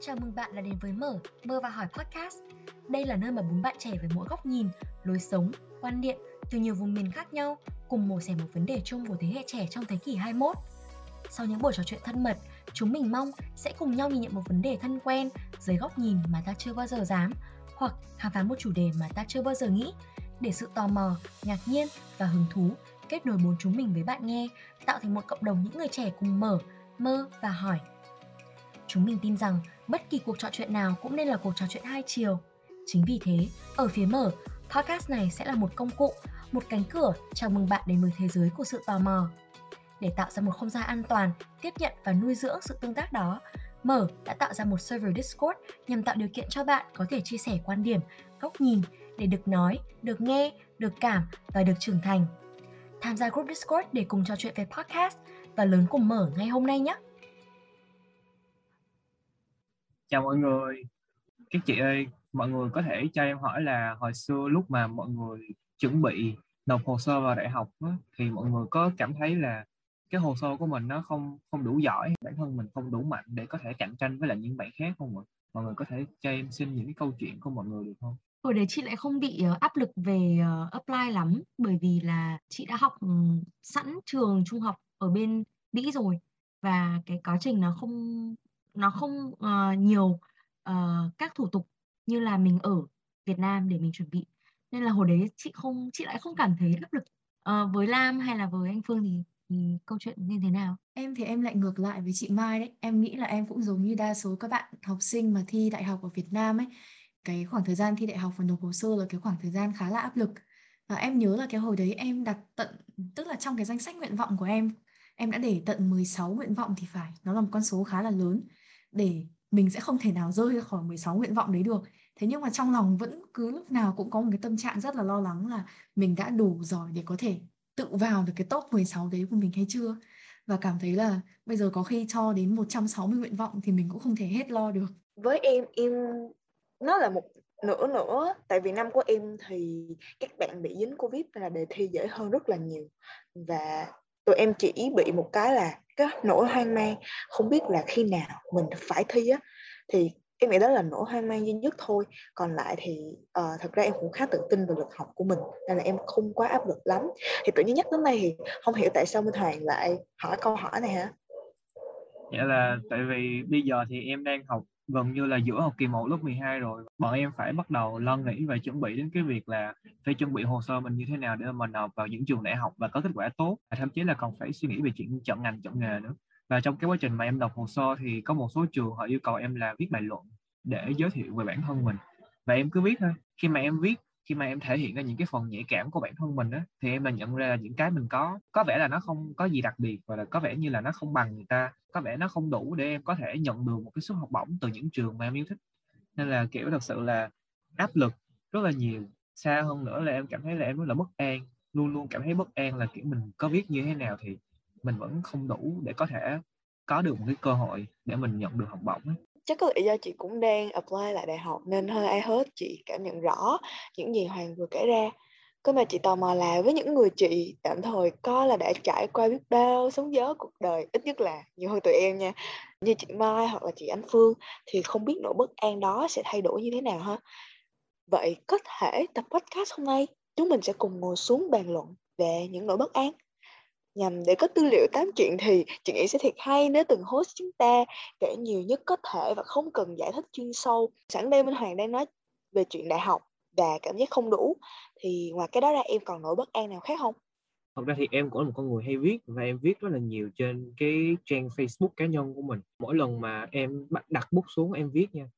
Chào mừng bạn đã đến với Mở, Mơ và Hỏi Podcast. Đây là nơi mà bốn bạn trẻ với mỗi góc nhìn, lối sống, quan niệm từ nhiều vùng miền khác nhau cùng mổ xẻ một vấn đề chung của thế hệ trẻ trong thế kỷ 21. Sau những buổi trò chuyện thân mật, chúng mình mong sẽ cùng nhau nhìn nhận một vấn đề thân quen dưới góc nhìn mà ta chưa bao giờ dám hoặc khám phá một chủ đề mà ta chưa bao giờ nghĩ để sự tò mò, ngạc nhiên và hứng thú kết nối bốn chúng mình với bạn nghe, tạo thành một cộng đồng những người trẻ cùng mở, mơ và hỏi. Chúng mình tin rằng bất kỳ cuộc trò chuyện nào cũng nên là cuộc trò chuyện hai chiều. Chính vì thế, ở phía mở, podcast này sẽ là một công cụ, một cánh cửa chào mừng bạn đến với thế giới của sự tò mò. Để tạo ra một không gian an toàn, tiếp nhận và nuôi dưỡng sự tương tác đó, Mở đã tạo ra một server Discord nhằm tạo điều kiện cho bạn có thể chia sẻ quan điểm, góc nhìn để được nói, được nghe, được cảm và được trưởng thành. Tham gia group Discord để cùng trò chuyện về podcast và lớn cùng Mở ngay hôm nay nhé! Chào mọi người. Các chị ơi, mọi người có thể cho em hỏi là hồi xưa lúc mà mọi người chuẩn bị nộp hồ sơ vào đại học đó, thì mọi người có cảm thấy là cái hồ sơ của mình nó không không đủ giỏi, bản thân mình không đủ mạnh để có thể cạnh tranh với lại những bạn khác không ạ? Mọi người có thể cho em xin những cái câu chuyện của mọi người được không? Hồi đấy chị lại không bị ờ, áp lực về ờ, apply lắm bởi vì là chị đã học ừ, sẵn trường trung học ở bên Mỹ rồi và cái quá trình nó không nó không uh, nhiều uh, các thủ tục như là mình ở Việt Nam để mình chuẩn bị nên là hồi đấy chị không chị lại không cảm thấy áp lực uh, với Lam hay là với anh Phương thì thì câu chuyện như thế nào? Em thì em lại ngược lại với chị Mai đấy. Em nghĩ là em cũng giống như đa số các bạn học sinh mà thi đại học ở Việt Nam ấy. Cái khoảng thời gian thi đại học và nộp hồ sơ là cái khoảng thời gian khá là áp lực. Và em nhớ là cái hồi đấy em đặt tận tức là trong cái danh sách nguyện vọng của em em đã để tận 16 nguyện vọng thì phải. Nó là một con số khá là lớn để mình sẽ không thể nào rơi khỏi 16 nguyện vọng đấy được. Thế nhưng mà trong lòng vẫn cứ lúc nào cũng có một cái tâm trạng rất là lo lắng là mình đã đủ giỏi để có thể tự vào được cái top 16 đấy của mình hay chưa và cảm thấy là bây giờ có khi cho đến 160 nguyện vọng thì mình cũng không thể hết lo được. Với em em nó là một nửa nữa tại vì năm của em thì các bạn bị dính covid là đề thi dễ hơn rất là nhiều và tụi em chỉ bị một cái là cái nỗi hoang mang. Không biết là khi nào mình phải thi á. Thì em nghĩ đó là nỗi hoang mang duy nhất thôi. Còn lại thì uh, thật ra em cũng khá tự tin vào lực học của mình nên là em không quá áp lực lắm. Thì tự nhiên nhắc đến đây thì không hiểu tại sao Minh Hoàng lại hỏi câu hỏi này hả? Dạ là tại vì bây giờ thì em đang học gần như là giữa học kỳ 1 lớp 12 rồi. Bọn em phải bắt đầu lo nghĩ và chuẩn bị đến cái việc là phải chuẩn bị hồ sơ mình như thế nào để mà nộp vào những trường đại học và có kết quả tốt. Và thậm chí là còn phải suy nghĩ về chuyện chọn ngành, chọn nghề nữa. Và trong cái quá trình mà em đọc hồ sơ thì có một số trường họ yêu cầu em là viết bài luận để giới thiệu về bản thân mình. Và em cứ viết thôi. Khi mà em viết khi mà em thể hiện ra những cái phần nhạy cảm của bản thân mình á, thì em là nhận ra là những cái mình có có vẻ là nó không có gì đặc biệt và là có vẻ như là nó không bằng người ta, có vẻ nó không đủ để em có thể nhận được một cái suất học bổng từ những trường mà em yêu thích nên là, kiểu, thật sự là áp lực rất là nhiều xa hơn nữa là em cảm thấy là em rất là bất an, luôn luôn cảm thấy bất an là, kiểu, mình có viết như thế nào thì mình vẫn không đủ để có thể có được một cái cơ hội để mình nhận được học bổng ấy chắc có lẽ do chị cũng đang apply lại đại học nên hơi ai hết, chị cảm nhận rõ những gì Hoàng vừa kể ra. Cơ mà chị tò mò là với những người chị tạm thời có là đã trải qua biết bao sóng gió cuộc đời, ít nhất là nhiều hơn tụi em nha, như chị Mai hoặc là chị Anh Phương, thì không biết nỗi bất an đó sẽ thay đổi như thế nào ha? Vậy có thể tập podcast hôm nay, chúng mình sẽ cùng ngồi xuống bàn luận về những nỗi bất an nhằm để có tư liệu tám chuyện thì chị nghĩ sẽ thiệt hay nếu từng host chúng ta, kể nhiều nhất có thể và không cần giải thích chuyên sâu. Sẵn đây minh hoàng đang nói về chuyện đại học và cảm giác không đủ, thì ngoài cái đó ra em còn nỗi bất an nào khác không? Thật ra thì em cũng là một con người hay viết và em viết rất là nhiều trên cái trang Facebook cá nhân của mình. Mỗi lần mà em đặt bút xuống em viết nha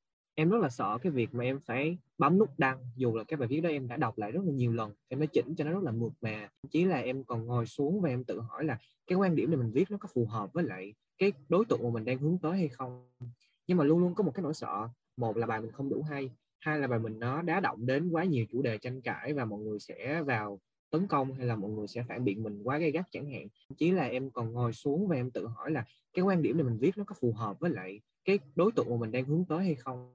em rất là sợ cái việc mà em phải bấm nút đăng, dù là cái bài viết đó em đã đọc lại rất là nhiều lần, em mới chỉnh cho nó rất là mượt mà. Chỉ là em còn ngồi xuống và em tự hỏi là cái quan điểm này mình viết nó có phù hợp với lại cái đối tượng mà mình đang hướng tới hay không? Nhưng mà luôn luôn có một cái nỗi sợ. Một là bài mình không đủ hay, hai là bài mình nó đá động đến quá nhiều chủ đề tranh cãi và mọi người sẽ vào tấn công hay là mọi người sẽ phản biện mình quá gay gắt chẳng hạn. Chỉ là em còn ngồi xuống và em tự hỏi là cái quan điểm này mình viết nó có phù hợp với lại cái đối tượng mà mình đang hướng tới hay không.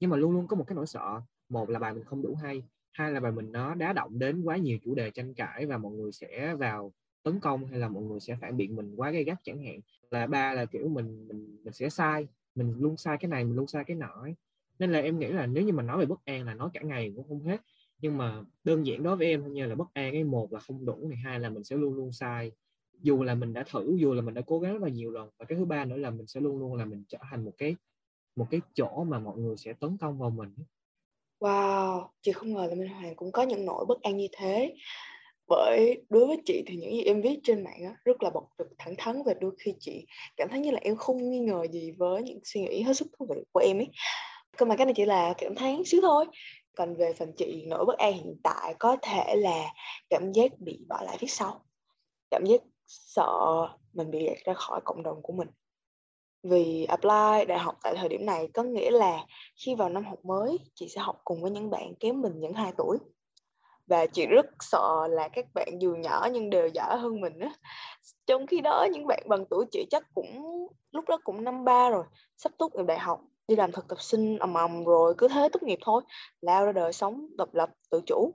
Nhưng mà luôn luôn có một cái nỗi sợ. Một là bài mình không đủ hay, hai là bài mình nó đá động đến quá nhiều chủ đề tranh cãi và mọi người sẽ vào tấn công hay là mọi người sẽ phản biện mình quá gay gắt chẳng hạn. Là ba là, kiểu, mình mình mình sẽ sai, mình luôn sai cái này, mình luôn sai cái nọ ấy. nên là em nghĩ là nếu như mà nói về bất an là nói cả ngày cũng không hết. Nhưng mà đơn giản đối với em thôi như là bất an cái một là không đủ này, hai là mình sẽ luôn luôn sai dù là mình đã thử dù là mình đã cố gắng rất là nhiều lần và cái thứ ba nữa là mình sẽ luôn luôn là mình trở thành một cái một cái chỗ mà mọi người sẽ tấn công vào mình Wow, chị không ngờ là Minh Hoàng cũng có những nỗi bất an như thế. Bởi đối với chị thì những gì em viết trên mạng á, rất là bộc trực thẳng thắn và đôi khi chị cảm thấy như là em không nghi ngờ gì với những suy nghĩ hết sức thú vị của em ấy. Cơ mà cái này chỉ là cảm thán xíu thôi. Còn về phần chị, nỗi bất an hiện tại có thể là cảm giác bị bỏ lại phía sau. Cảm giác sợ mình bị gạt ra khỏi cộng đồng của mình. Vì apply đại học tại thời điểm này có nghĩa là khi vào năm học mới, chị sẽ học cùng với những bạn kém mình những 2 tuổi. Và chị rất sợ là các bạn dù nhỏ nhưng đều giỏi hơn mình á. Trong khi đó, những bạn bằng tuổi chị chắc cũng, lúc đó cũng năm ba rồi, sắp tốt nghiệp đại học, đi làm thực tập sinh ầm ầm rồi cứ thế tốt nghiệp thôi, lao ra đời sống độc lập, tự chủ.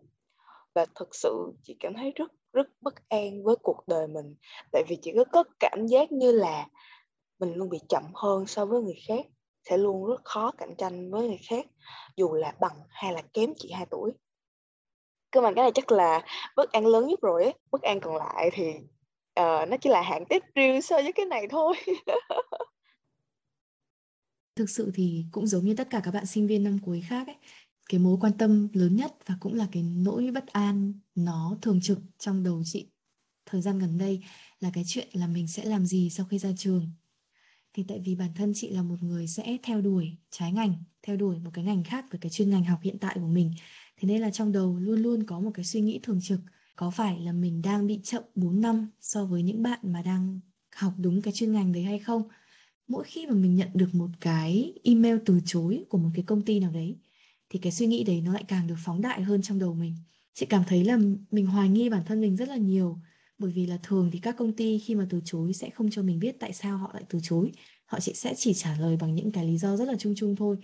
Và thực sự chị cảm thấy rất rất bất an với cuộc đời mình. Tại vì chị có có cảm giác như là mình luôn bị chậm hơn so với người khác sẽ luôn rất khó cạnh tranh với người khác dù là bằng hay là kém chị 2 tuổi. Cơ mà cái này chắc là bất an lớn nhất rồi ấy. Bất an còn lại thì uh, nó chỉ là hạng tết riêng so với cái này thôi. Thực sự thì cũng giống như tất cả các bạn sinh viên năm cuối khác ấy cái mối quan tâm lớn nhất và cũng là cái nỗi bất an nó thường trực trong đầu chị thời gian gần đây là cái chuyện là mình sẽ làm gì sau khi ra trường. Thì tại vì bản thân chị là một người sẽ theo đuổi trái ngành, theo đuổi một cái ngành khác với cái chuyên ngành học hiện tại của mình. Thế nên là trong đầu luôn luôn có một cái suy nghĩ thường trực, có phải là mình đang bị chậm 4 năm so với những bạn mà đang học đúng cái chuyên ngành đấy hay không? Mỗi khi mà mình nhận được một cái email từ chối của một cái công ty nào đấy thì cái suy nghĩ đấy nó lại càng được phóng đại hơn trong đầu mình. Chị cảm thấy là mình hoài nghi bản thân mình rất là nhiều, bởi vì là thường thì các công ty khi mà từ chối sẽ không cho mình biết tại sao họ lại từ chối. Họ chỉ sẽ chỉ trả lời bằng những cái lý do rất là chung chung thôi.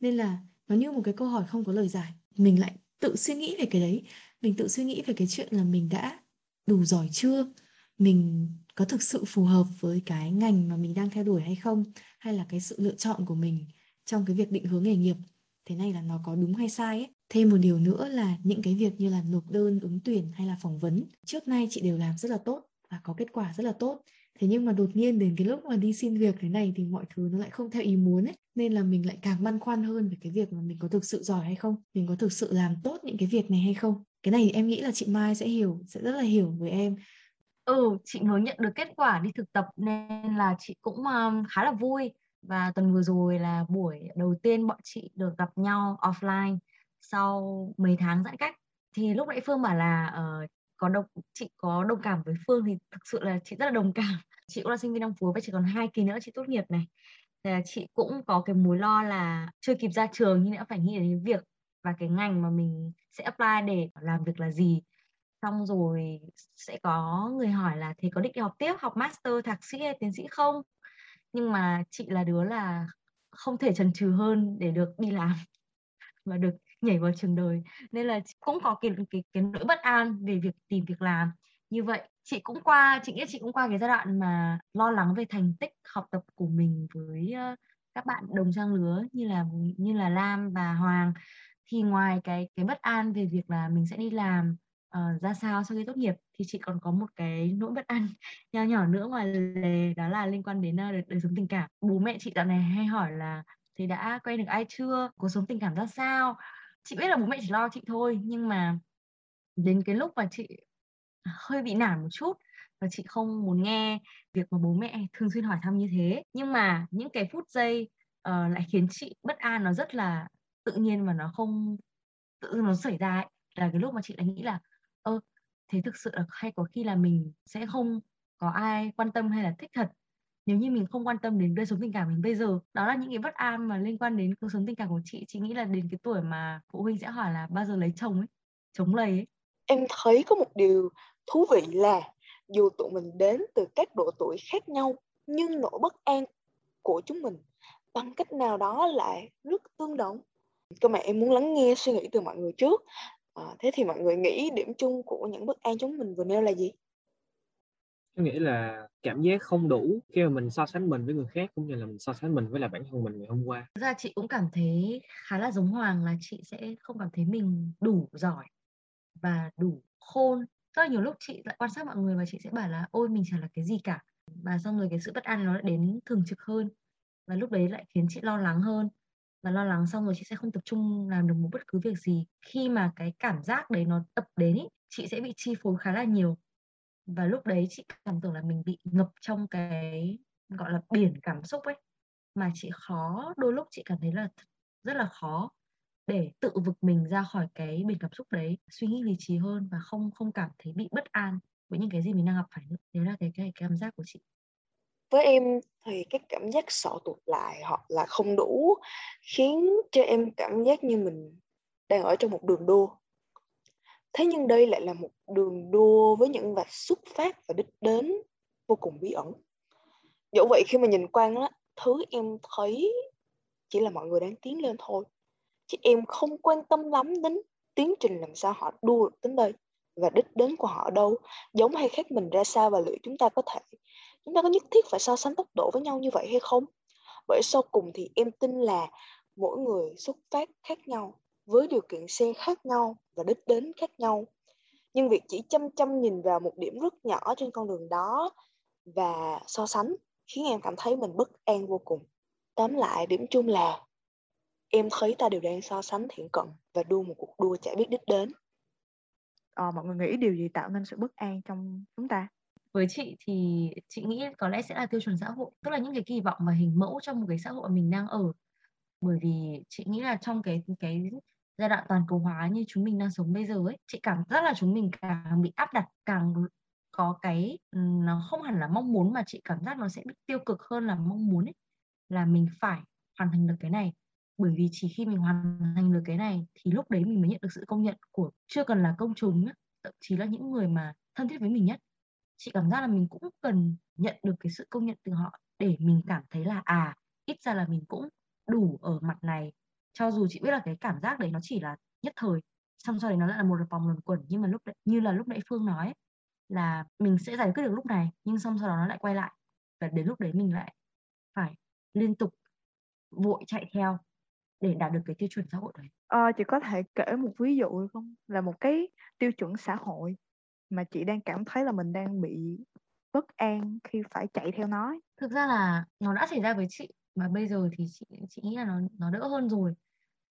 Nên là nó như một cái câu hỏi không có lời giải. Mình lại tự suy nghĩ về cái đấy. Mình tự suy nghĩ về cái chuyện là mình đã đủ giỏi chưa? Mình có thực sự phù hợp với cái ngành mà mình đang theo đuổi hay không? Hay là cái sự lựa chọn của mình trong cái việc định hướng nghề nghiệp? Thế này là nó có đúng hay sai ấy? Thêm một điều nữa là những cái việc như là nộp đơn, ứng tuyển hay là phỏng vấn, trước nay chị đều làm rất là tốt và có kết quả rất là tốt. Thế nhưng mà đột nhiên đến cái lúc mà đi xin việc thế này thì mọi thứ nó lại không theo ý muốn ấy, nên là mình lại càng băn khoăn hơn về cái việc mà mình có thực sự giỏi hay không, mình có thực sự làm tốt những cái việc này hay không. Cái này thì em nghĩ là chị Mai sẽ hiểu, sẽ rất là hiểu với em. Ừ chị mới nhận được kết quả đi thực tập nên là chị cũng um, khá là vui và tuần vừa rồi là buổi đầu tiên bọn chị được gặp nhau offline sau mấy tháng giãn cách. Thì lúc nãy Phương bảo là uh, có đồng chị có đồng cảm với Phương thì thực sự là chị rất là đồng cảm. Chị cũng là sinh viên năm cuối và chỉ còn hai kỳ nữa chị tốt nghiệp này. Thì là chị cũng có cái mối lo là chưa kịp ra trường nhưng đã phải nghĩ đến việc và cái ngành mà mình sẽ apply để làm việc là gì. Xong rồi sẽ có người hỏi là thế có định đi học tiếp học master thạc sĩ hay tiến sĩ không? Nhưng mà chị là đứa là không thể chần chừ hơn để được đi làm và được nhảy vào trường đời. Nên là cũng có cái cái cái nỗi bất an về việc tìm việc làm. Như vậy, chị cũng qua, chị nghĩ chị cũng qua cái giai đoạn mà lo lắng về thành tích học tập của mình với các bạn đồng trang lứa như là như là Lam và Hoàng. Thì ngoài cái cái bất an về việc là mình sẽ đi làm uh, ra sao sau khi tốt nghiệp? Thì chị còn có một cái nỗi bất an nho nhỏ nữa ngoài lề đó là liên quan đến uh, đời sống tình cảm. Bố mẹ chị dạo này hay hỏi là thì đã quen được ai chưa? Cuộc sống tình cảm ra sao? Chị biết là bố mẹ chỉ lo chị thôi nhưng mà đến cái lúc mà chị hơi bị nản một chút và chị không muốn nghe việc mà bố mẹ thường xuyên hỏi thăm như thế. Nhưng mà những cái phút giây uh, lại khiến chị bất an nó rất là tự nhiên và nó không tự nó xảy ra ấy, là cái lúc mà chị lại nghĩ là ơ, thế thực sự là hay có khi là mình sẽ không có ai quan tâm hay là thích thật. Nếu như mình không quan tâm đến đời sống tình cảm mình bây giờ, đó là những cái bất an mà liên quan đến cuộc sống tình cảm của chị. Chị nghĩ là đến cái tuổi mà phụ huynh sẽ hỏi là bao giờ lấy chồng ấy? Chống lấy ấy? Em thấy có một điều thú vị là dù tụi mình đến từ các độ tuổi khác nhau, nhưng nỗi bất an của chúng mình bằng cách nào đó lại rất tương đồng. Cơ mà em muốn lắng nghe suy nghĩ từ mọi người trước à, thế thì mọi người nghĩ điểm chung của những bất an chúng mình vừa nêu là gì Em nghĩ là cảm giác không đủ khi mà mình so sánh mình với người khác cũng như là mình so sánh mình với là bản thân mình ngày hôm qua. Thực ra chị cũng cảm thấy khá là giống Hoàng là chị sẽ không cảm thấy mình đủ giỏi và đủ khôn. Rất là nhiều lúc chị lại quan sát mọi người và chị sẽ bảo là ôi mình chẳng là cái gì cả. Và xong rồi cái sự bất an nó lại đến thường trực hơn. Và lúc đấy lại khiến chị lo lắng hơn. Và lo lắng xong rồi chị sẽ không tập trung làm được một bất cứ việc gì. Khi mà cái cảm giác đấy nó tập đến ý, chị sẽ bị chi phối khá là nhiều. Và lúc đấy chị cảm tưởng là mình bị ngập trong cái gọi là biển cảm xúc ấy mà chị khó đôi lúc chị cảm thấy là rất là khó để tự vực mình ra khỏi cái biển cảm xúc đấy suy nghĩ lý trí hơn và không không cảm thấy bị bất an với những cái gì mình đang gặp phải nữa đấy là cái cái, cái cảm giác của chị với em thì cái cảm giác sợ tụt lại hoặc là không đủ khiến cho em cảm giác như mình đang ở trong một đường đua. Thế nhưng đây lại là một đường đua với những vạch xuất phát và đích đến vô cùng bí ẩn. Dẫu vậy khi mà nhìn quan á, thứ em thấy chỉ là mọi người đang tiến lên thôi, chứ em không quan tâm lắm đến tiến trình làm sao họ đua được đến đây và đích đến của họ đâu, giống hay khác mình ra sao và liệu chúng ta có thể, chúng ta có nhất thiết phải so sánh tốc độ với nhau như vậy hay không? Bởi sau cùng thì em tin là mỗi người xuất phát khác nhau, với điều kiện xe khác nhau và đích đến khác nhau. Nhưng việc chỉ chăm chăm nhìn vào một điểm rất nhỏ trên con đường đó và so sánh khiến em cảm thấy mình bất an vô cùng. Tóm lại, điểm chung là em thấy ta đều đang so sánh thiện cận và đua một cuộc đua chả biết đích đến ờ, mọi người nghĩ điều gì tạo nên sự bất an trong chúng ta? Với chị thì chị nghĩ có lẽ sẽ là tiêu chuẩn xã hội tức là những cái kỳ vọng và hình mẫu trong một cái xã hội mình đang ở. Bởi vì chị nghĩ là trong cái cái giai đoạn toàn cầu hóa như chúng mình đang sống bây giờ ấy chị cảm giác là chúng mình càng bị áp đặt càng có cái nó không hẳn là mong muốn mà chị cảm giác nó sẽ bị tiêu cực hơn là mong muốn ấy là mình phải hoàn thành được cái này bởi vì chỉ khi mình hoàn thành được cái này thì lúc đấy mình mới nhận được sự công nhận của chưa cần là công chúng thậm chí là những người mà thân thiết với mình nhất. Chị cảm giác là mình cũng cần nhận được cái sự công nhận từ họ để mình cảm thấy là à ít ra là mình cũng đủ ở mặt này. Cho dù chị biết là cái cảm giác đấy nó chỉ là nhất thời xong sau đấy nó lại là một vòng luẩn quẩn. Nhưng mà lúc đấy, như là lúc nãy phương nói là mình sẽ giải quyết được lúc này nhưng xong sau đó nó lại quay lại. Và đến lúc đấy mình lại phải liên tục vội chạy theo để đạt được cái tiêu chuẩn xã hội đấy? Ờ, chị có thể kể một ví dụ được không? Là một cái tiêu chuẩn xã hội mà chị đang cảm thấy là mình đang bị bất an khi phải chạy theo nó thực ra là nó đã xảy ra với chị mà bây giờ thì chị chị nghĩ là nó nó đỡ hơn rồi.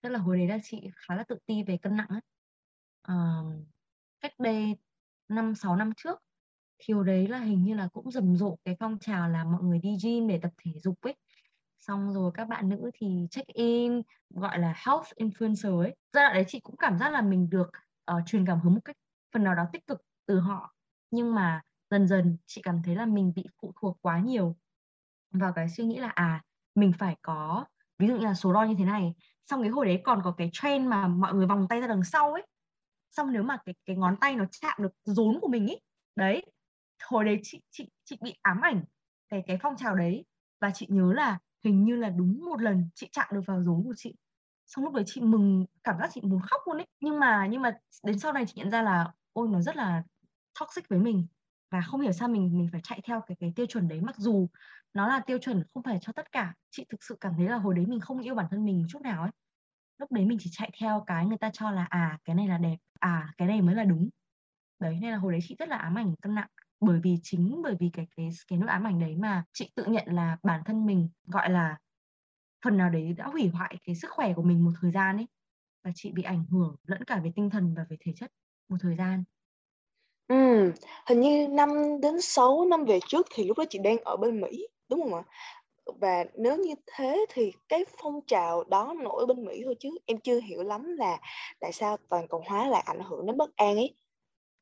Tức là hồi đấy là chị khá là tự ti về cân nặng ấy. À, cách đây năm sáu năm trước thì hồi đấy là hình như là cũng rầm rộ cái phong trào là mọi người đi gym để tập thể dục ấy xong rồi các bạn nữ thì check in gọi là health influencer ấy. Giai đoạn đấy chị cũng cảm giác là mình được uh, truyền cảm hứng một cách phần nào đó tích cực từ họ. Nhưng mà dần dần chị cảm thấy là mình bị phụ thuộc quá nhiều vào cái suy nghĩ là à mình phải có ví dụ như là số đo như thế này. Xong cái hồi đấy còn có cái trend mà mọi người vòng tay ra đằng sau ấy. Xong nếu mà cái cái ngón tay nó chạm được rốn của mình ấy đấy. Hồi đấy chị chị chị bị ám ảnh cái cái phong trào đấy. Và chị nhớ là hình như là đúng một lần chị chạm được vào rốn của chị. Xong lúc đấy chị mừng, cảm giác chị muốn khóc luôn ấy. Nhưng mà nhưng mà đến sau này chị nhận ra là, ôi, nó rất là toxic với mình. Và không hiểu sao mình mình phải chạy theo cái cái tiêu chuẩn đấy. Mặc dù nó là tiêu chuẩn không phải cho tất cả. Chị thực sự cảm thấy là hồi đấy mình không yêu bản thân mình chút nào ấy. Lúc đấy mình chỉ chạy theo cái người ta cho là à cái này là đẹp. À cái này mới là đúng. Đấy, nên là hồi đấy chị rất là ám ảnh cân nặng bởi vì chính bởi vì cái cái cái nỗi ám ảnh đấy mà chị tự nhận là bản thân mình gọi là phần nào đấy đã hủy hoại cái sức khỏe của mình một thời gian ấy và chị bị ảnh hưởng lẫn cả về tinh thần và về thể chất một thời gian Ừ, hình như năm đến 6 năm về trước thì lúc đó chị đang ở bên Mỹ, đúng không ạ? Và nếu như thế thì cái phong trào đó nổi bên Mỹ thôi chứ em chưa hiểu lắm là tại sao toàn cầu hóa lại ảnh hưởng đến bất an ấy.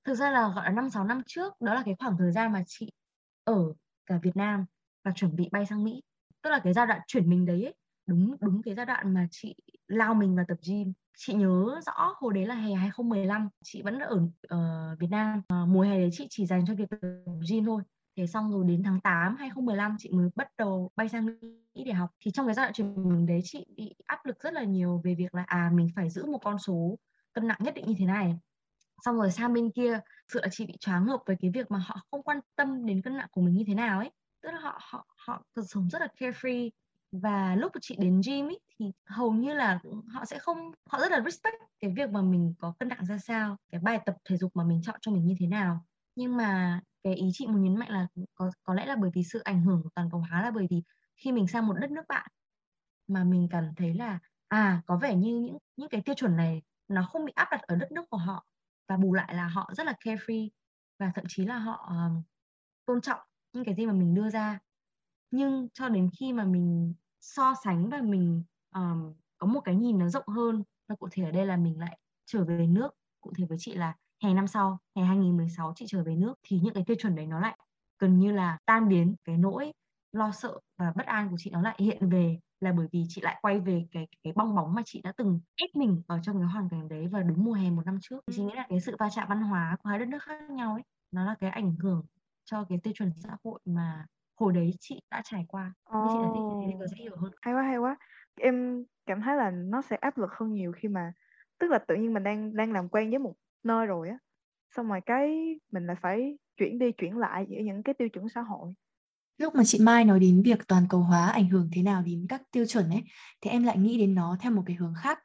Thực ra là gọi là năm sáu năm trước, đó là cái khoảng thời gian mà chị ở cả Việt Nam và chuẩn bị bay sang Mỹ. Tức là cái giai đoạn chuyển mình đấy ấy, đúng đúng cái giai đoạn mà chị lao mình vào tập gym. Chị nhớ rõ hồi đấy là hè 2015 chị vẫn ở uh, Việt Nam. Uh, mùa hè đấy chị chỉ dành cho việc tập gym thôi. Thế xong rồi đến tháng 8 2015 chị mới bắt đầu bay sang Mỹ để học. Thì trong cái giai đoạn chuyển mình đấy chị bị áp lực rất là nhiều về việc là à mình phải giữ một con số cân nặng nhất định như thế này xong rồi sang bên kia sự là chị bị choáng ngợp với cái việc mà họ không quan tâm đến cân nặng của mình như thế nào ấy. Tức là họ họ họ cuộc sống rất là carefree. Và lúc chị đến gym ấy, thì hầu như là họ sẽ không họ rất là respect cái việc mà mình có cân nặng ra sao cái bài tập thể dục mà mình chọn cho mình như thế nào. Nhưng mà cái ý chị muốn nhấn mạnh là có có lẽ là bởi vì sự ảnh hưởng của toàn cầu hóa là bởi vì khi mình sang một đất nước bạn mà mình cảm thấy là à có vẻ như những những cái tiêu chuẩn này nó không bị áp đặt ở đất nước của họ và bù lại là họ rất là carefree và thậm chí là họ um, tôn trọng những cái gì mà mình đưa ra. Nhưng cho đến khi mà mình so sánh và mình um, có một cái nhìn nó rộng hơn và cụ thể ở đây là mình lại trở về nước. Cụ thể với chị là hè năm sau hè 2016 chị trở về nước thì những cái tiêu chuẩn đấy nó lại gần như là tan biến cái nỗi lo sợ và bất an của chị nó lại hiện về là bởi vì chị lại quay về cái cái bong bóng mà chị đã từng ép mình ở trong cái hoàn cảnh đấy vào đúng mùa hè một năm trước. Thì chị nghĩ là cái sự va chạm văn hóa của hai đất nước khác nhau ấy, nó là cái ảnh hưởng cho cái tiêu chuẩn xã hội mà hồi đấy chị đã trải qua. Oh. chị đã thích thì sẽ hiểu hơn. Hay quá hay quá. Em cảm thấy là nó sẽ áp lực hơn nhiều khi mà, tức là tự nhiên mình đang đang làm quen với một nơi rồi á, xong rồi cái mình lại phải chuyển đi chuyển lại giữa những cái tiêu chuẩn xã hội lúc mà chị Mai nói đến việc toàn cầu hóa ảnh hưởng thế nào đến các tiêu chuẩn ấy thì em lại nghĩ đến nó theo một cái hướng khác.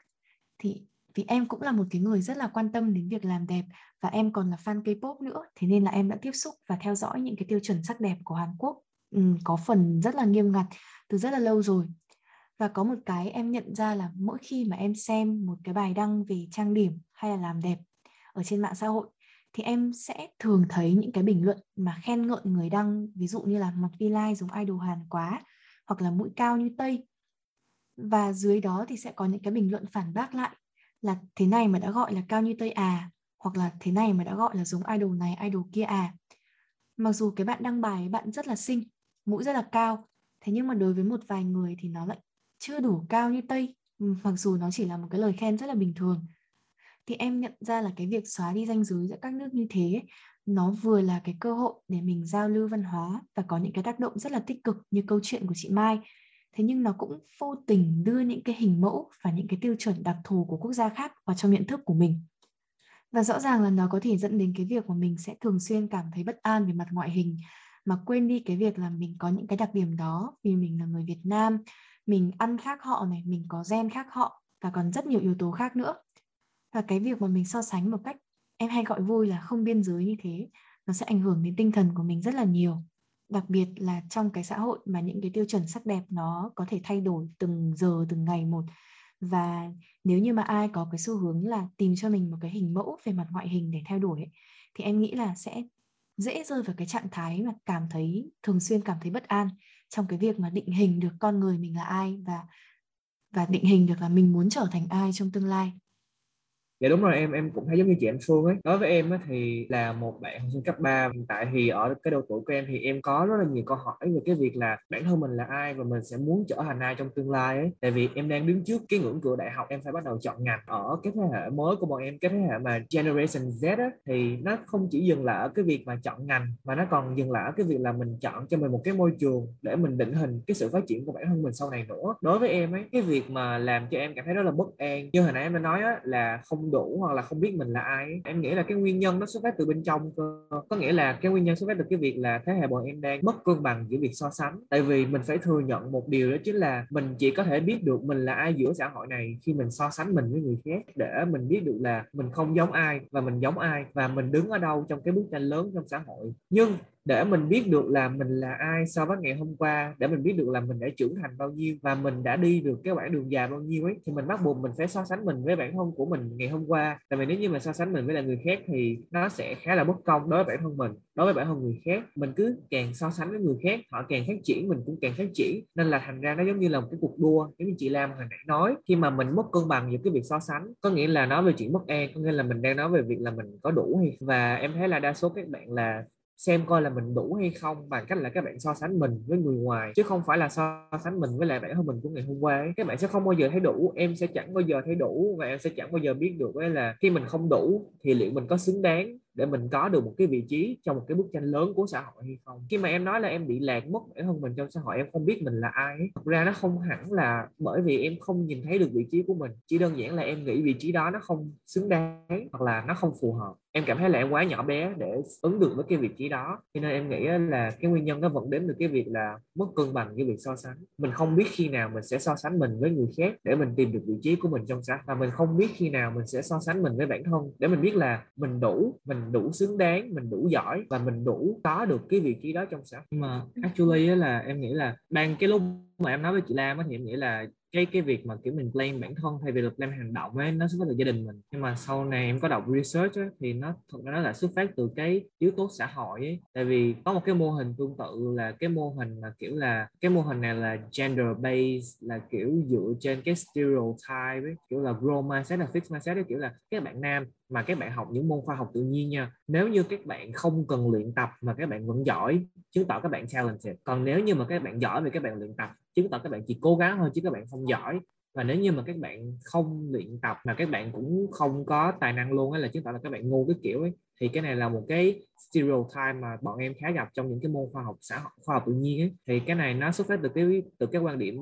Thì vì em cũng là một cái người rất là quan tâm đến việc làm đẹp và em còn là fan K-pop nữa thế nên là em đã tiếp xúc và theo dõi những cái tiêu chuẩn sắc đẹp của Hàn Quốc ừ, có phần rất là nghiêm ngặt từ rất là lâu rồi. Và có một cái em nhận ra là mỗi khi mà em xem một cái bài đăng về trang điểm hay là làm đẹp ở trên mạng xã hội thì em sẽ thường thấy những cái bình luận mà khen ngợi người đăng, ví dụ như là mặt vi lai giống idol Hàn quá hoặc là mũi cao như Tây và dưới đó thì sẽ có những cái bình luận phản bác lại là thế này mà đã gọi là cao như Tây à hoặc là thế này mà đã gọi là giống idol này, idol kia à mặc dù cái bạn đăng bài bạn rất là xinh, mũi rất là cao, thế nhưng mà đối với một vài người thì nó lại chưa đủ cao như Tây. Mặc dù nó chỉ là một cái lời khen rất là bình thường thì em nhận ra là cái việc xóa đi ranh giới giữa các nước như thế nó vừa là cái cơ hội để mình giao lưu văn hóa và có những cái tác động rất là tích cực như câu chuyện của chị Mai. Thế nhưng nó cũng vô tình đưa những cái hình mẫu và những cái tiêu chuẩn đặc thù của quốc gia khác vào trong nhận thức của mình. Và rõ ràng là nó có thể dẫn đến cái việc mà mình sẽ thường xuyên cảm thấy bất an về mặt ngoại hình, mà quên đi cái việc là mình có những cái đặc điểm đó vì mình là người Việt Nam, mình ăn khác họ này, mình có gen khác họ và còn rất nhiều yếu tố khác nữa và cái việc mà mình so sánh một cách em hay gọi vui là không biên giới như thế nó sẽ ảnh hưởng đến tinh thần của mình rất là nhiều. Đặc biệt là trong cái xã hội mà những cái tiêu chuẩn sắc đẹp nó có thể thay đổi từng giờ từng ngày một. Và nếu như mà ai có cái xu hướng là tìm cho mình một cái hình mẫu về mặt ngoại hình để theo đuổi ấy, thì em nghĩ là sẽ dễ rơi vào cái trạng thái mà cảm thấy thường xuyên cảm thấy bất an trong cái việc mà định hình được con người mình là ai và và định hình được là mình muốn trở thành ai trong tương lai dạ đúng rồi em em cũng thấy giống như chị anh Phương ấy. Đối với em á, thì là một bạn học sinh cấp 3 hiện tại thì ở cái độ tuổi của em thì em có rất là nhiều câu hỏi về cái việc là bản thân mình là ai và mình sẽ muốn trở thành ai trong tương lai ấy. Tại vì em đang đứng trước cái ngưỡng cửa đại học em phải bắt đầu chọn ngành. Ở cái thế hệ mới của bọn em cái thế hệ mà generation Z á, thì nó không chỉ dừng lại ở cái việc mà chọn ngành mà nó còn dừng lại ở cái việc là mình chọn cho mình một cái môi trường để mình định hình cái sự phát triển của bản thân mình sau này nữa. Đối với em ấy cái việc mà làm cho em cảm thấy rất là bất an. Như hồi nãy em đã nói á, là không đủ hoặc là không biết mình là ai. Em nghĩ là cái nguyên nhân nó xuất phát từ bên trong cơ. Có nghĩa là cái nguyên nhân xuất phát từ cái việc là thế hệ bọn em đang mất cân bằng giữa việc so sánh. Tại vì mình phải thừa nhận một điều đó chính là mình chỉ có thể biết được mình là ai giữa xã hội này khi mình so sánh mình với người khác để mình biết được là mình không giống ai và mình giống ai và mình đứng ở đâu trong cái bức tranh lớn trong xã hội. Nhưng để mình biết được là mình là ai so với ngày hôm qua, để mình biết được là mình đã trưởng thành bao nhiêu và mình đã đi được cái quãng đường dài bao nhiêu ấy, thì mình bắt buộc mình phải so sánh mình với bản thân của mình ngày hôm qua. Tại vì nếu như mà so sánh mình với là người khác thì nó sẽ khá là bất công đối với bản thân mình, đối với bản thân người khác. Mình cứ càng so sánh với người khác, họ càng phát triển, mình cũng càng phát triển. Nên là thành ra nó giống như là một cái cuộc đua, giống như chị Lam hồi nãy nói, khi mà mình mất cân bằng giữa cái việc so sánh, có nghĩa là nói về chuyện bất an, có nghĩa là mình đang nói về việc là mình có đủ hay và em thấy là đa số các bạn là xem coi là mình đủ hay không, bằng cách là các bạn so sánh mình với người ngoài, chứ không phải là so sánh mình với lại bản thân mình của ngày hôm qua ấy. các bạn sẽ không bao giờ thấy đủ, em sẽ chẳng bao giờ thấy đủ, và em sẽ chẳng bao giờ biết được ấy là khi mình không đủ thì liệu mình có xứng đáng để mình có được một cái vị trí trong một cái bức tranh lớn của xã hội hay không khi mà em nói là em bị lạc mất bản thân mình trong xã hội, em không biết mình là ai ấy. thật ra nó không hẳn là bởi vì em không nhìn thấy được vị trí của mình, chỉ đơn giản là em nghĩ vị trí đó nó không xứng đáng hoặc là nó không phù hợp em cảm thấy là em quá nhỏ bé để ứng được với cái vị trí đó. Cho nên em nghĩ là cái nguyên nhân nó vẫn đến từ cái việc là mất cân bằng cái việc so sánh. Mình không biết khi nào mình sẽ so sánh mình với người khác để mình tìm được vị trí của mình trong xã và mình không biết khi nào mình sẽ so sánh mình với bản thân để mình biết là mình đủ mình đủ xứng đáng, mình đủ giỏi và mình đủ có được cái vị trí đó trong xã nhưng mà actually là em nghĩ là đang cái lúc mà em nói với chị Lam thì em nghĩ là cái cái việc mà kiểu mình plan bản thân thay vì là plan hành động ấy nó xuất phát từ gia đình mình. Nhưng mà sau này em có đọc research ấy, thì nó thật ra nó là xuất phát từ cái yếu tố xã hội ấy. Tại vì có một cái mô hình tương tự là cái mô hình là kiểu là cái mô hình này là gender based là kiểu dựa trên cái stereotype ấy kiểu là grow mindset là fixed mindset ấy, kiểu là các bạn nam mà các bạn học những môn khoa học tự nhiên nha nếu như các bạn không cần luyện tập mà các bạn vẫn giỏi chứng tỏ các bạn talented. Còn nếu như mà các bạn giỏi thì các bạn luyện tập chứng tỏ các bạn chỉ cố gắng thôi chứ các bạn không giỏi. Và nếu như mà các bạn không luyện tập mà các bạn cũng không có tài năng luôn ấy là chứng tỏ là các bạn ngu cái kiểu ấy, thì cái này là một cái stereotype mà bọn em khá gặp trong những cái môn khoa học xã hội, khoa học tự nhiên ấy. Thì cái này nó xuất phát từ cái từ cái quan điểm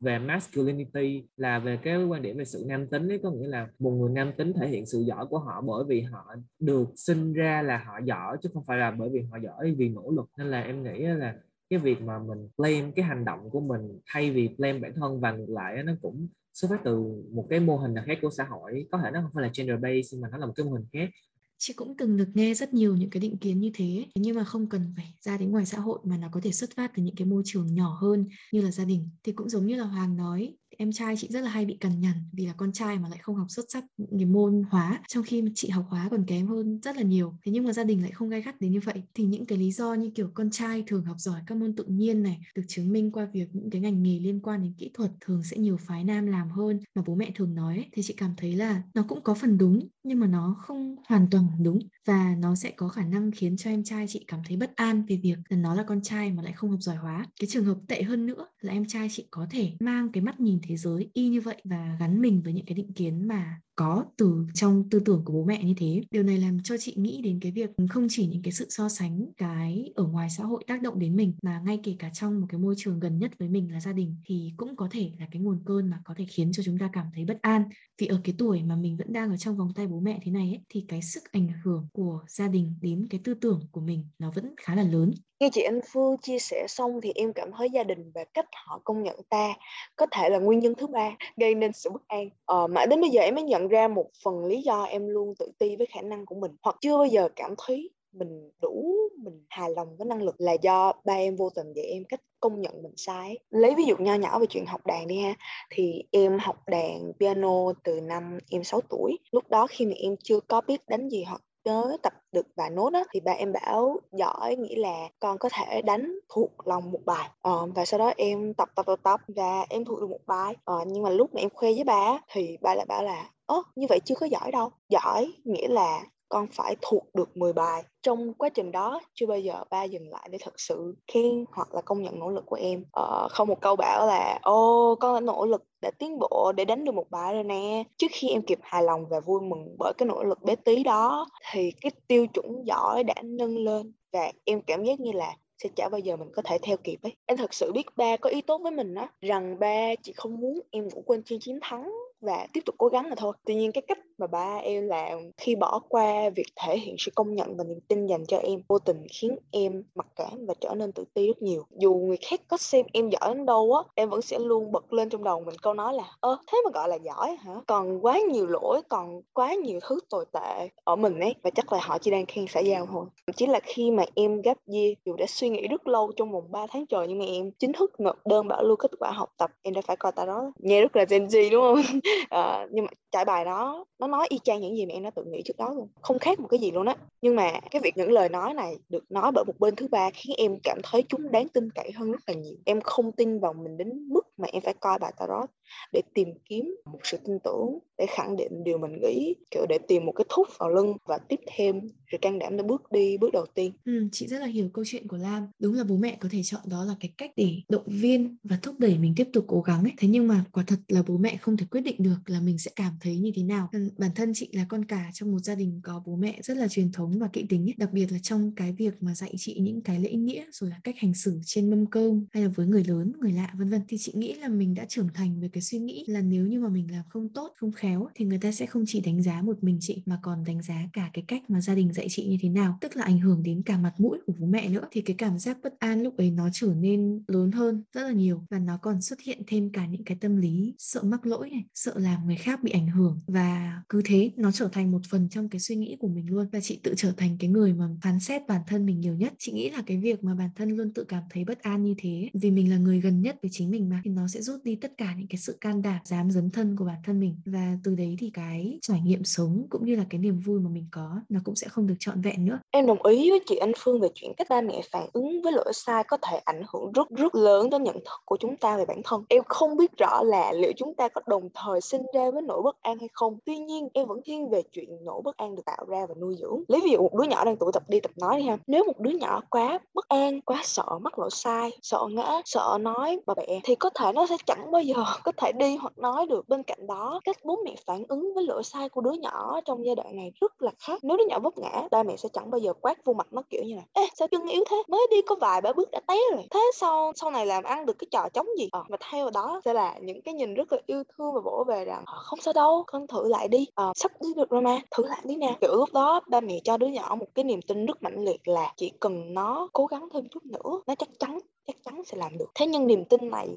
về masculinity, là về cái quan điểm về sự nam tính ấy. Có nghĩa là một người nam tính thể hiện sự giỏi của họ bởi vì họ được sinh ra là họ giỏi, chứ không phải là bởi vì họ giỏi vì nỗ lực. Nên là em nghĩ là cái việc mà mình blame cái hành động của mình thay vì blame bản thân và ngược lại nó cũng xuất phát từ một cái mô hình nào khác của xã hội. Có thể nó không phải là gender based nhưng mà nó là một cái mô hình khác. Chị cũng từng được nghe rất nhiều những cái định kiến như thế, nhưng mà không cần phải ra đến ngoài xã hội mà nó có thể xuất phát từ những cái môi trường nhỏ hơn như là gia đình. Thì cũng giống như là hoàng nói em trai chị rất là hay bị cằn nhằn vì là con trai mà lại không học xuất sắc những cái môn hóa trong khi chị học hóa còn kém hơn rất là nhiều. Thế nhưng mà gia đình lại không gai gắt đến như vậy. Thì những cái lý do như kiểu con trai thường học giỏi các môn tự nhiên này được chứng minh qua việc những cái ngành nghề liên quan đến kỹ thuật thường sẽ nhiều phái nam làm hơn mà bố mẹ thường nói ấy, thì chị cảm thấy là nó cũng có phần đúng nhưng mà nó không hoàn toàn đúng. Và nó sẽ có khả năng khiến cho em trai chị cảm thấy bất an về việc là nó là con trai mà lại không học giỏi hóa. Cái trường hợp tệ hơn nữa là em trai chị có thể mang cái mắt nhìn thế giới y như vậy và gắn mình với những cái định kiến mà có từ trong tư tưởng của bố mẹ như thế. Điều này làm cho chị nghĩ đến cái việc không chỉ những cái sự so sánh cái ở ngoài xã hội tác động đến mình mà ngay kể cả trong một cái môi trường gần nhất với mình là gia đình thì cũng có thể là cái nguồn cơn mà có thể khiến cho chúng ta cảm thấy bất an. Vì ở cái tuổi mà mình vẫn đang ở trong vòng tay bố mẹ thế này ấy, thì cái sức ảnh hưởng của gia đình đến cái tư tưởng của mình nó vẫn khá là lớn. Nghe chị Anh Phương chia sẻ xong thì em cảm thấy gia đình và cách họ công nhận ta có thể là nguyên nhân thứ ba gây nên sự bất an. Ờ, mãi đến bây giờ em mới nhận ra một phần lý do em luôn tự ti với khả năng của mình, hoặc chưa bao giờ cảm thấy mình đủ, mình hài lòng với năng lực là do ba em vô tình dạy em cách công nhận mình sai. Lấy ví dụ nho nhỏ về chuyện học đàn đi ha, thì em học đàn piano từ năm em 6 tuổi. Lúc đó khi mà em chưa có biết đánh gì hoặc nhớ tập được vài nốt á thì ba em bảo giỏi nghĩa là con có thể đánh thuộc lòng một bài. Ờ, và sau đó em tập tập tập tập và em thuộc được một bài. Ờ, nhưng mà lúc mà em khoe với ba thì ba lại bảo là ơ như vậy chưa có giỏi đâu. Giỏi nghĩa là con phải thuộc được 10 bài trong quá trình đó chưa bao giờ ba dừng lại để thật sự khen hoặc là công nhận nỗ lực của em. Ờ, không một câu bảo là ô con đã nỗ lực đã tiến bộ để đánh được một bài rồi nè. Trước khi em kịp hài lòng và vui mừng bởi cái nỗ lực bé tí đó thì cái tiêu chuẩn giỏi đã nâng lên và em cảm giác như là sẽ chả bao giờ mình có thể theo kịp ấy. Em thật sự biết ba có ý tốt với mình á rằng ba chỉ không muốn em ngủ quên trên chiến thắng và tiếp tục cố gắng là thôi. Tuy nhiên cái cách mà ba em làm khi bỏ qua việc thể hiện sự công nhận và niềm tin dành cho em vô tình khiến em mặc cảm và trở nên tự ti rất nhiều. Dù người khác có xem em giỏi đến đâu á, em vẫn sẽ luôn bật lên trong đầu mình câu nói là, ơ, thế mà gọi là giỏi hả? Còn quá nhiều lỗi, còn quá nhiều thứ tồi tệ ở mình ấy. Và chắc là họ chỉ đang khen xã giao thôi. Chỉ là khi mà em gap year, dù đã suy nghĩ rất lâu trong vòng 3 tháng trời nhưng mà em chính thức nộp đơn bảo lưu kết quả học tập. Em đã phải coi ta đó. Nghe rất là Gen Z, đúng không? à, nhưng mà trải bài đó nó nói y chang những gì mà em đã tự nghĩ trước đó luôn không khác một cái gì luôn á. Nhưng mà cái việc những lời nói này được nói bởi một bên thứ ba khiến em cảm thấy chúng đáng tin cậy hơn rất là nhiều. Em không tin vào mình đến mức mà em phải coi bài tarot để tìm kiếm một sự tin tưởng để khẳng định điều mình nghĩ kiểu để tìm một cái thúc vào lưng và tiếp thêm sự can đảm để bước đi bước đầu tiên. Ừ, chị rất là hiểu câu chuyện của Lam. Đúng là bố mẹ có thể chọn đó là cái cách để động viên và thúc đẩy mình tiếp tục cố gắng ấy. Thế nhưng mà quả thật là bố mẹ không thể quyết định được là mình sẽ cảm thấy như thế nào. Ừ, bản thân chị là con cả trong một gia đình có bố mẹ rất là truyền thống và kỹ tính ấy. đặc biệt là trong cái việc mà dạy chị những cái lễ nghĩa rồi là cách hành xử trên mâm cơm hay là với người lớn người lạ vân vân. Thì chị nghĩ là mình đã trưởng thành về cái suy nghĩ là nếu như mà mình làm không tốt, không khéo thì người ta sẽ không chỉ đánh giá một mình chị mà còn đánh giá cả cái cách mà gia đình dạy chị như thế nào, tức là ảnh hưởng đến cả mặt mũi của bố mẹ nữa. Thì cái cảm giác bất an lúc ấy nó trở nên lớn hơn rất là nhiều và nó còn xuất hiện thêm cả những cái tâm lý sợ mắc lỗi này, sợ làm người khác bị ảnh hưởng. Và cứ thế, nó trở thành một phần trong cái suy nghĩ của mình luôn và chị tự trở thành cái người mà phán xét bản thân mình nhiều nhất. Chị nghĩ là cái việc mà bản thân luôn tự cảm thấy bất an như thế, vì mình là người gần nhất với chính mình mà, thì nó sẽ rút đi tất cả những cái sự can đảm dám dấn thân của bản thân mình và từ đấy thì cái trải nghiệm sống cũng như là cái niềm vui mà mình có nó cũng sẽ không được trọn vẹn nữa Em đồng ý với chị Anh Phương về chuyện cách ba mẹ phản ứng với lỗi sai có thể ảnh hưởng rất rất lớn đến nhận thức của chúng ta về bản thân. Em không biết rõ là liệu chúng ta có đồng thời sinh ra với nỗi bất an hay không. Tuy nhiên, em vẫn thiên về chuyện nỗi bất an được tạo ra và nuôi dưỡng. Lấy ví dụ một đứa nhỏ đang tụ tập đi tập nói đi ha. Nếu một đứa nhỏ quá bất an, quá sợ mắc lỗi sai, sợ ngã, sợ nói bà bẹ thì có thể nó sẽ chẳng bao giờ có thể đi hoặc nói được. Bên cạnh đó, cách bố mẹ phản ứng với lỗi sai của đứa nhỏ trong giai đoạn này rất là khác. Nếu đứa nhỏ vấp ngã, ba mẹ sẽ chẳng bao giờ quát vô mặt nó kiểu như là Ê sao chân yếu thế? Mới đi có vài ba bước đã té rồi. Thế sau sau này làm ăn được cái trò chống gì? Ờ, mà theo đó sẽ là những cái nhìn rất là yêu thương và vỗ về rằng ờ, không sao đâu con thử lại đi. Ờ, sắp đi được rồi mà thử lại đi nè. Kiểu lúc đó ba mẹ cho đứa nhỏ một cái niềm tin rất mạnh liệt là chỉ cần nó cố gắng thêm chút nữa nó chắc chắn chắc chắn sẽ làm được. Thế nhưng niềm tin này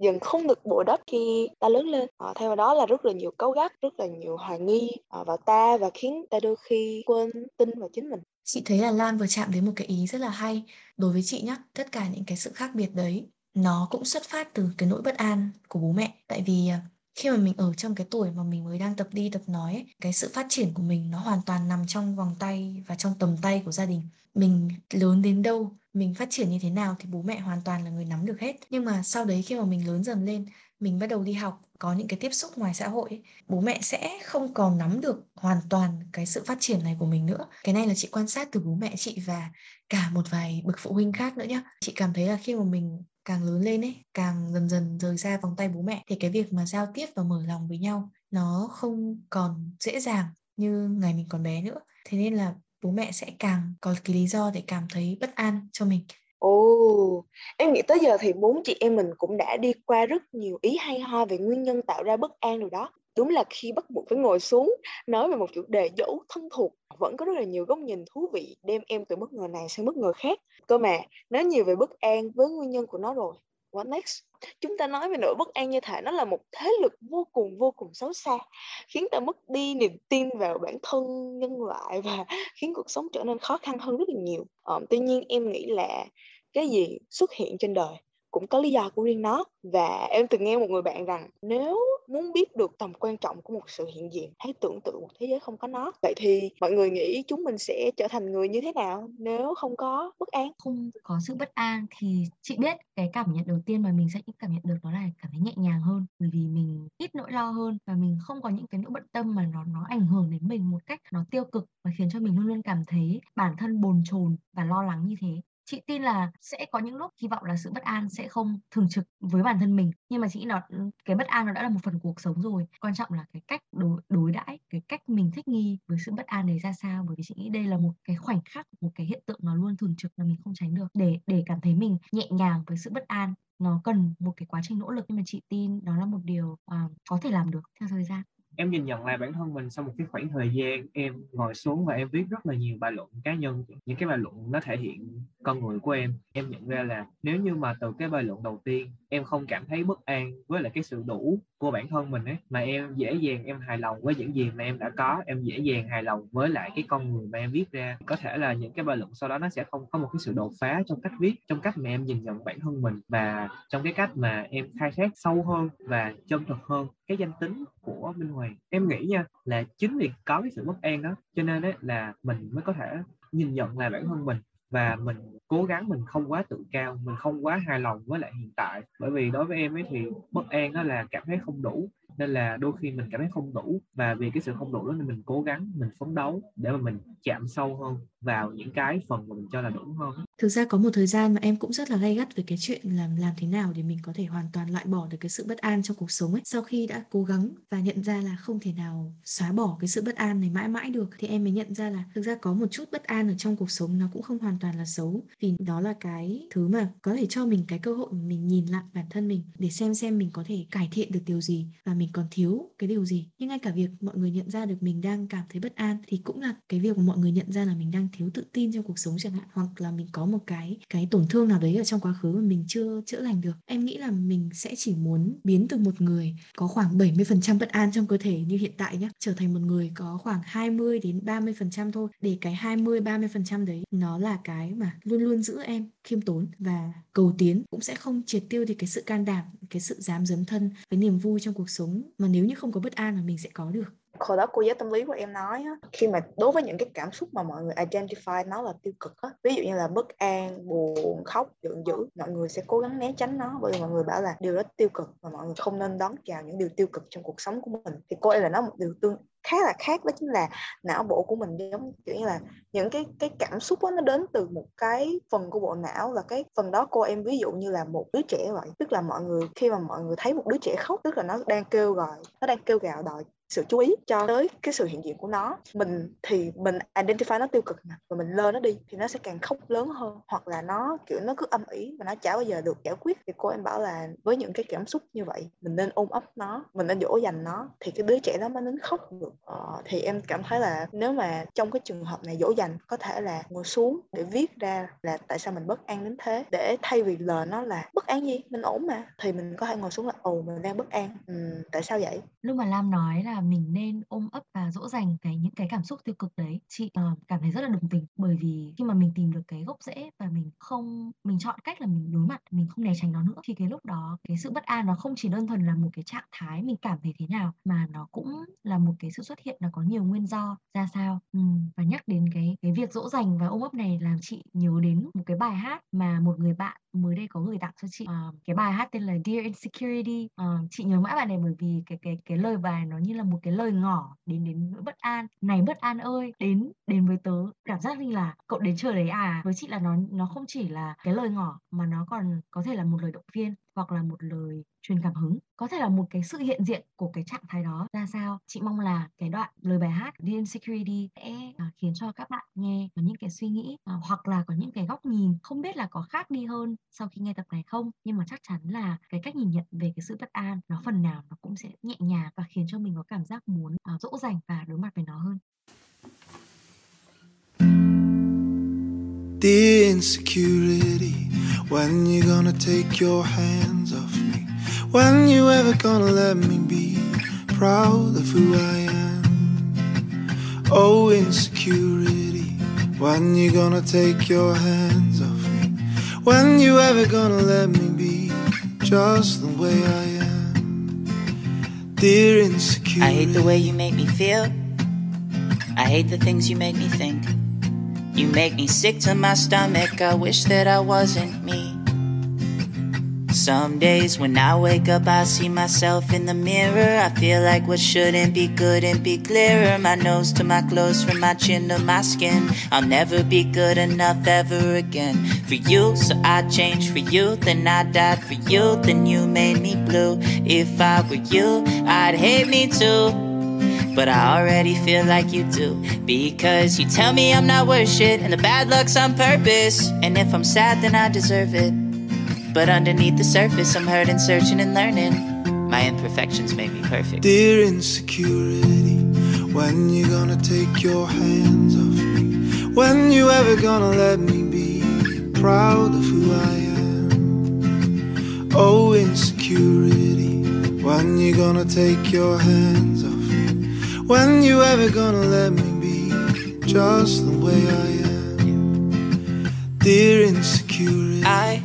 dần không được bổ đắp khi ta lớn lên. Ờ, à, theo đó là rất là nhiều cấu gắt rất là nhiều hoài nghi à, vào ta và khiến ta đôi khi quên tin vào chính mình. Chị thấy là Lan vừa chạm đến một cái ý rất là hay đối với chị nhá tất cả những cái sự khác biệt đấy nó cũng xuất phát từ cái nỗi bất an của bố mẹ. Tại vì ờ, khi mà mình ở trong cái tuổi mà mình mới đang tập đi tập nói ấy, cái sự phát triển của mình nó hoàn toàn nằm trong vòng tay và trong tầm tay của gia đình mình lớn đến đâu mình phát triển như thế nào thì bố mẹ hoàn toàn là người nắm được hết. Nhưng mà sau đấy khi mà mình lớn dần lên mình bắt đầu đi học có những cái tiếp xúc ngoài xã hội ấy, bố mẹ sẽ không còn nắm được hoàn toàn cái sự phát triển này của mình nữa. Cái này là chị quan sát từ bố mẹ chị và cả một vài bậc phụ huynh khác nữa nhá. Chị cảm thấy là khi mà mình càng lớn lên ấy càng dần dần rời ra vòng tay bố mẹ thì cái việc mà giao tiếp và mở lòng với nhau nó không còn dễ dàng như ngày mình còn bé nữa. Thế nên là bố mẹ sẽ càng có cái lý do để cảm thấy bất an cho mình Ồ, em nghĩ tới giờ thì bốn chị em mình cũng đã đi qua rất nhiều ý hay ho về nguyên nhân tạo ra bất an rồi đó. Đúng là khi bắt buộc phải ngồi xuống nói về một chủ đề dẫu thân thuộc vẫn có rất là nhiều góc nhìn thú vị đem em từ bất ngờ này sang bất ngờ khác. Cơ mà nói nhiều về bất an với nguyên nhân của nó rồi. What next? Chúng ta nói về nỗi bất an như thể nó là một thế lực vô cùng vô cùng xấu xa, khiến ta mất đi niềm tin vào bản thân nhân loại và khiến cuộc sống trở nên khó khăn hơn rất là nhiều. Ờ, tuy nhiên em nghĩ là cái gì xuất hiện trên đời cũng có lý do của riêng nó. Và em từng nghe một người bạn rằng nếu muốn biết được tầm quan trọng của một sự hiện diện hãy tưởng tượng một thế giới không có nó, vậy thì mọi người nghĩ chúng mình sẽ trở thành người như thế nào nếu không có bất an? Không có sự bất an thì chị biết cái cảm nhận đầu tiên mà mình sẽ cảm nhận được đó là cảm thấy nhẹ nhàng hơn. Bởi vì mình ít nỗi lo hơn và mình không có những cái nỗi bận tâm mà nó nó ảnh hưởng đến mình một cách nó tiêu cực và khiến cho mình luôn luôn cảm thấy bản thân bồn chồn và lo lắng như thế chị tin là sẽ có những lúc hy vọng là sự bất an sẽ không thường trực với bản thân mình. Nhưng mà chị nghĩ nó cái bất an nó đã là một phần cuộc sống rồi. Quan trọng là cái cách đối, đối đãi cái cách mình thích nghi với sự bất an đấy ra sao. Bởi vì chị nghĩ đây là một cái khoảnh khắc một cái hiện tượng nó luôn thường trực mà mình không tránh được. Để để cảm thấy mình nhẹ nhàng với sự bất an nó cần một cái quá trình nỗ lực. Nhưng mà chị tin đó là một điều uh, có thể làm được theo thời gian em nhìn nhận lại bản thân mình sau một cái khoảng thời gian, em ngồi xuống và em viết rất là nhiều bài luận cá nhân. Những cái bài luận nó thể hiện con người của em. Em nhận ra là nếu như mà từ cái bài luận đầu tiên, em không cảm thấy bất an với lại cái sự đủ của bản thân mình ấy, mà em dễ dàng, em hài lòng với những gì mà em đã có, em dễ dàng hài lòng với lại cái con người mà em viết ra. Có thể là những cái bài luận sau đó nó sẽ không có một cái sự đột phá trong cách viết, trong cách mà em nhìn nhận bản thân mình và trong cái cách mà em khai thác sâu hơn và chân thực hơn cái danh tính của Minh Hoàng. Em nghĩ nha, là chính vì có cái sự bất an đó, cho nên đấy là mình mới có thể nhìn nhận lại bản thân mình và mình cố gắng mình không quá tự cao, mình không quá hài lòng với lại hiện tại. Bởi vì đối với em ấy thì bất an đó là cảm thấy không đủ, nên là đôi khi mình cảm thấy không đủ và vì cái sự không đủ đó nên mình cố gắng, mình phấn đấu để mà mình chạm sâu hơn vào những cái phần mà mình cho là đúng hơn thực ra có một thời gian mà em cũng rất là gay gắt về cái chuyện làm làm thế nào để mình có thể hoàn toàn loại bỏ được cái sự bất an trong cuộc sống ấy. Sau khi đã cố gắng và nhận ra là không thể nào xóa bỏ cái sự bất an này mãi mãi được, thì em mới nhận ra là thực ra có một chút bất an ở trong cuộc sống nó cũng không hoàn toàn là xấu. Vì đó là cái thứ mà có thể cho mình cái cơ hội mình nhìn lại bản thân mình để xem xem mình có thể cải thiện được điều gì và mình còn thiếu cái điều gì. Nhưng ngay cả việc mọi người nhận ra được mình đang cảm thấy bất an thì cũng là cái việc mà mọi người nhận ra là mình đang thiếu tự tin trong cuộc sống chẳng hạn, hoặc là mình có một cái cái tổn thương nào đấy ở trong quá khứ mà mình chưa chữa lành được. Em nghĩ là mình sẽ chỉ muốn biến từ một người có khoảng 70% bất an trong cơ thể như hiện tại nhé trở thành một người có khoảng 20 đến 30% thôi, để cái 20 30% đấy nó là cái mà luôn luôn giữ em khiêm tốn và cầu tiến, cũng sẽ không triệt tiêu thì cái sự can đảm, cái sự dám dấn thân cái niềm vui trong cuộc sống mà nếu như không có bất an là mình sẽ có được hồi đó cô giáo tâm lý của em nói á, khi mà đối với những cái cảm xúc mà mọi người identify nó là tiêu cực á, ví dụ như là bất an buồn khóc giận dữ mọi người sẽ cố gắng né tránh nó bởi vì mọi người bảo là điều đó tiêu cực và mọi người không nên đón chào những điều tiêu cực trong cuộc sống của mình. Thì cô em là nó một điều tương khá là khác đó chính là não bộ của mình giống kiểu như là những cái cái cảm xúc đó, nó đến từ một cái phần của bộ não và cái phần đó cô em ví dụ như là một đứa trẻ vậy. Tức là mọi người khi mà mọi người thấy một đứa trẻ khóc tức là nó đang kêu gọi nó đang kêu gào đòi sự chú ý cho tới cái sự hiện diện của nó. Mình thì mình identify nó tiêu cực mà và mình lơ nó đi thì nó sẽ càng khóc lớn hơn. Hoặc là nó kiểu nó cứ âm ỉ và nó chả bao giờ được giải quyết. Thì cô em bảo là với những cái cảm xúc như vậy mình nên ôm ấp nó mình nên dỗ dành nó thì cái đứa trẻ đó mới nín khóc được. Ờ, thì em cảm thấy là nếu mà trong cái trường hợp này dỗ dành có thể là ngồi xuống để viết ra là tại sao mình bất an đến thế. Để thay vì lời nó là bất an gì? Mình ổn mà. Thì mình có thể ngồi xuống là ồ mình đang bất an. Ừ, tại sao vậy? Lúc mà Lam nói là mình nên ôm ấp và dỗ dành cái những cái cảm xúc tiêu cực đấy. Chị uh, cảm thấy rất là đồng tình bởi vì khi mà mình tìm được cái gốc rễ và mình không mình chọn cách là mình đối mặt mình không né tránh nó nữa thì cái lúc đó cái sự bất an nó không chỉ đơn thuần là một cái trạng thái mình cảm thấy thế nào mà nó cũng là một cái sự xuất hiện nó có nhiều nguyên do ra sao. Ừ. và nhắc đến cái cái việc dỗ dành và ôm ấp này làm chị nhớ đến một cái bài hát mà một người bạn mới đây có gửi tặng cho chị. Uh, cái bài hát tên là Dear Insecurity. Uh, chị nhớ mãi bài này bởi vì cái cái cái lời bài nó như là một một cái lời ngỏ đến đến nỗi bất an. Này bất an ơi, đến đến với tớ. Cảm giác như là cậu đến chờ đấy à? Với chị là nó nó không chỉ là cái lời ngỏ mà nó còn có thể là một lời động viên hoặc là một lời truyền cảm hứng. Có thể là một cái sự hiện diện của cái trạng thái đó ra sao? Chị mong là cái đoạn lời bài hát The Insecurity sẽ à, khiến cho các bạn nghe có những cái suy nghĩ à, hoặc là có những cái góc nhìn không biết là có khác đi hơn sau khi nghe tập này không. Nhưng mà chắc chắn là cái cách nhìn nhận về cái sự bất an nó phần nào nó cũng sẽ nhẹ nhàng và khiến cho mình có cảm giác muốn à, dỗ dành và đối mặt với nó hơn. The insecurity. When you gonna take your hands off me? When you ever gonna let me be proud of who I am? Oh insecurity. When you gonna take your hands off me? When you ever gonna let me be just the way I am? Dear insecurity I hate the way you make me feel. I hate the things you make me think You make me sick to my stomach. I wish that I wasn't me. Some days when I wake up, I see myself in the mirror. I feel like what shouldn't be couldn't be clearer. My nose to my clothes, from my chin to my skin. I'll never be good enough ever again for you. So I changed for you, then I died for you, then you made me blue. If I were you, I'd hate me too. But I already feel like you do. Because you tell me I'm not worth shit And the bad luck's on purpose. And if I'm sad then I deserve it. But underneath the surface I'm hurting, searching and learning. My imperfections make me perfect. Dear insecurity When you gonna take your hands off me? When you ever gonna let me be Proud of who I am? Oh insecurity When you gonna take your hands off when you ever gonna let me be just the way I am? Dear insecurity. I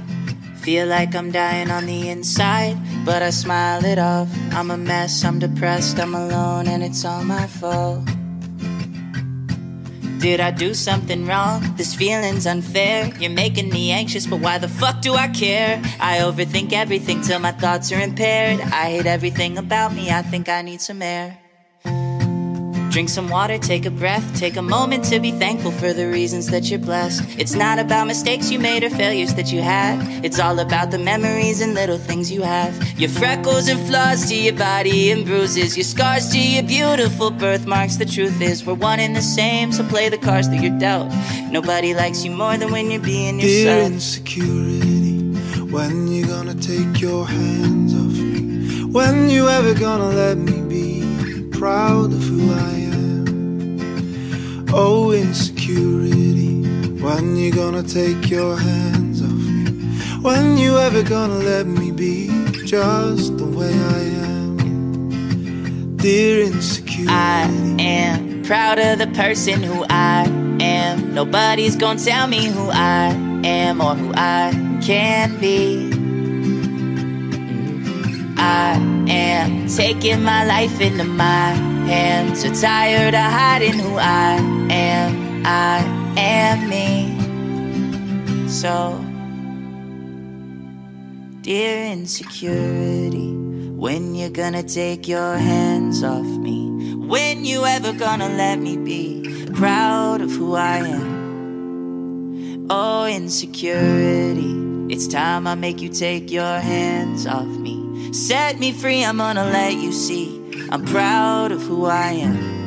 feel like I'm dying on the inside, but I smile it off. I'm a mess, I'm depressed, I'm alone, and it's all my fault. Did I do something wrong? This feeling's unfair. You're making me anxious, but why the fuck do I care? I overthink everything till my thoughts are impaired. I hate everything about me, I think I need some air. Drink some water, take a breath, take a moment to be thankful for the reasons that you're blessed. It's not about mistakes you made or failures that you had. It's all about the memories and little things you have. Your freckles and flaws to your body and bruises, your scars to your beautiful birthmarks. The truth is, we're one and the same, so play the cards that you're dealt. Nobody likes you more than when you're being Dear yourself. insecurity, when you gonna take your hands off me? When you ever gonna let me be proud of who I am? Oh, insecurity, when you gonna take your hands off me? When you ever gonna let me be just the way I am? Dear insecurity, I am proud of the person who I am. Nobody's gonna tell me who I am or who I can be. I am taking my life into my hands. So tired of hiding who I am. I am me. So, dear insecurity, when you're gonna take your hands off me? When you ever gonna let me be proud of who I am? Oh, insecurity, it's time I make you take your hands off me. Set me free, I'm gonna let you see. I'm proud of who I am,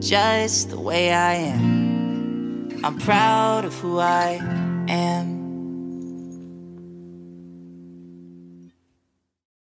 just the way I am. I'm proud of who I am.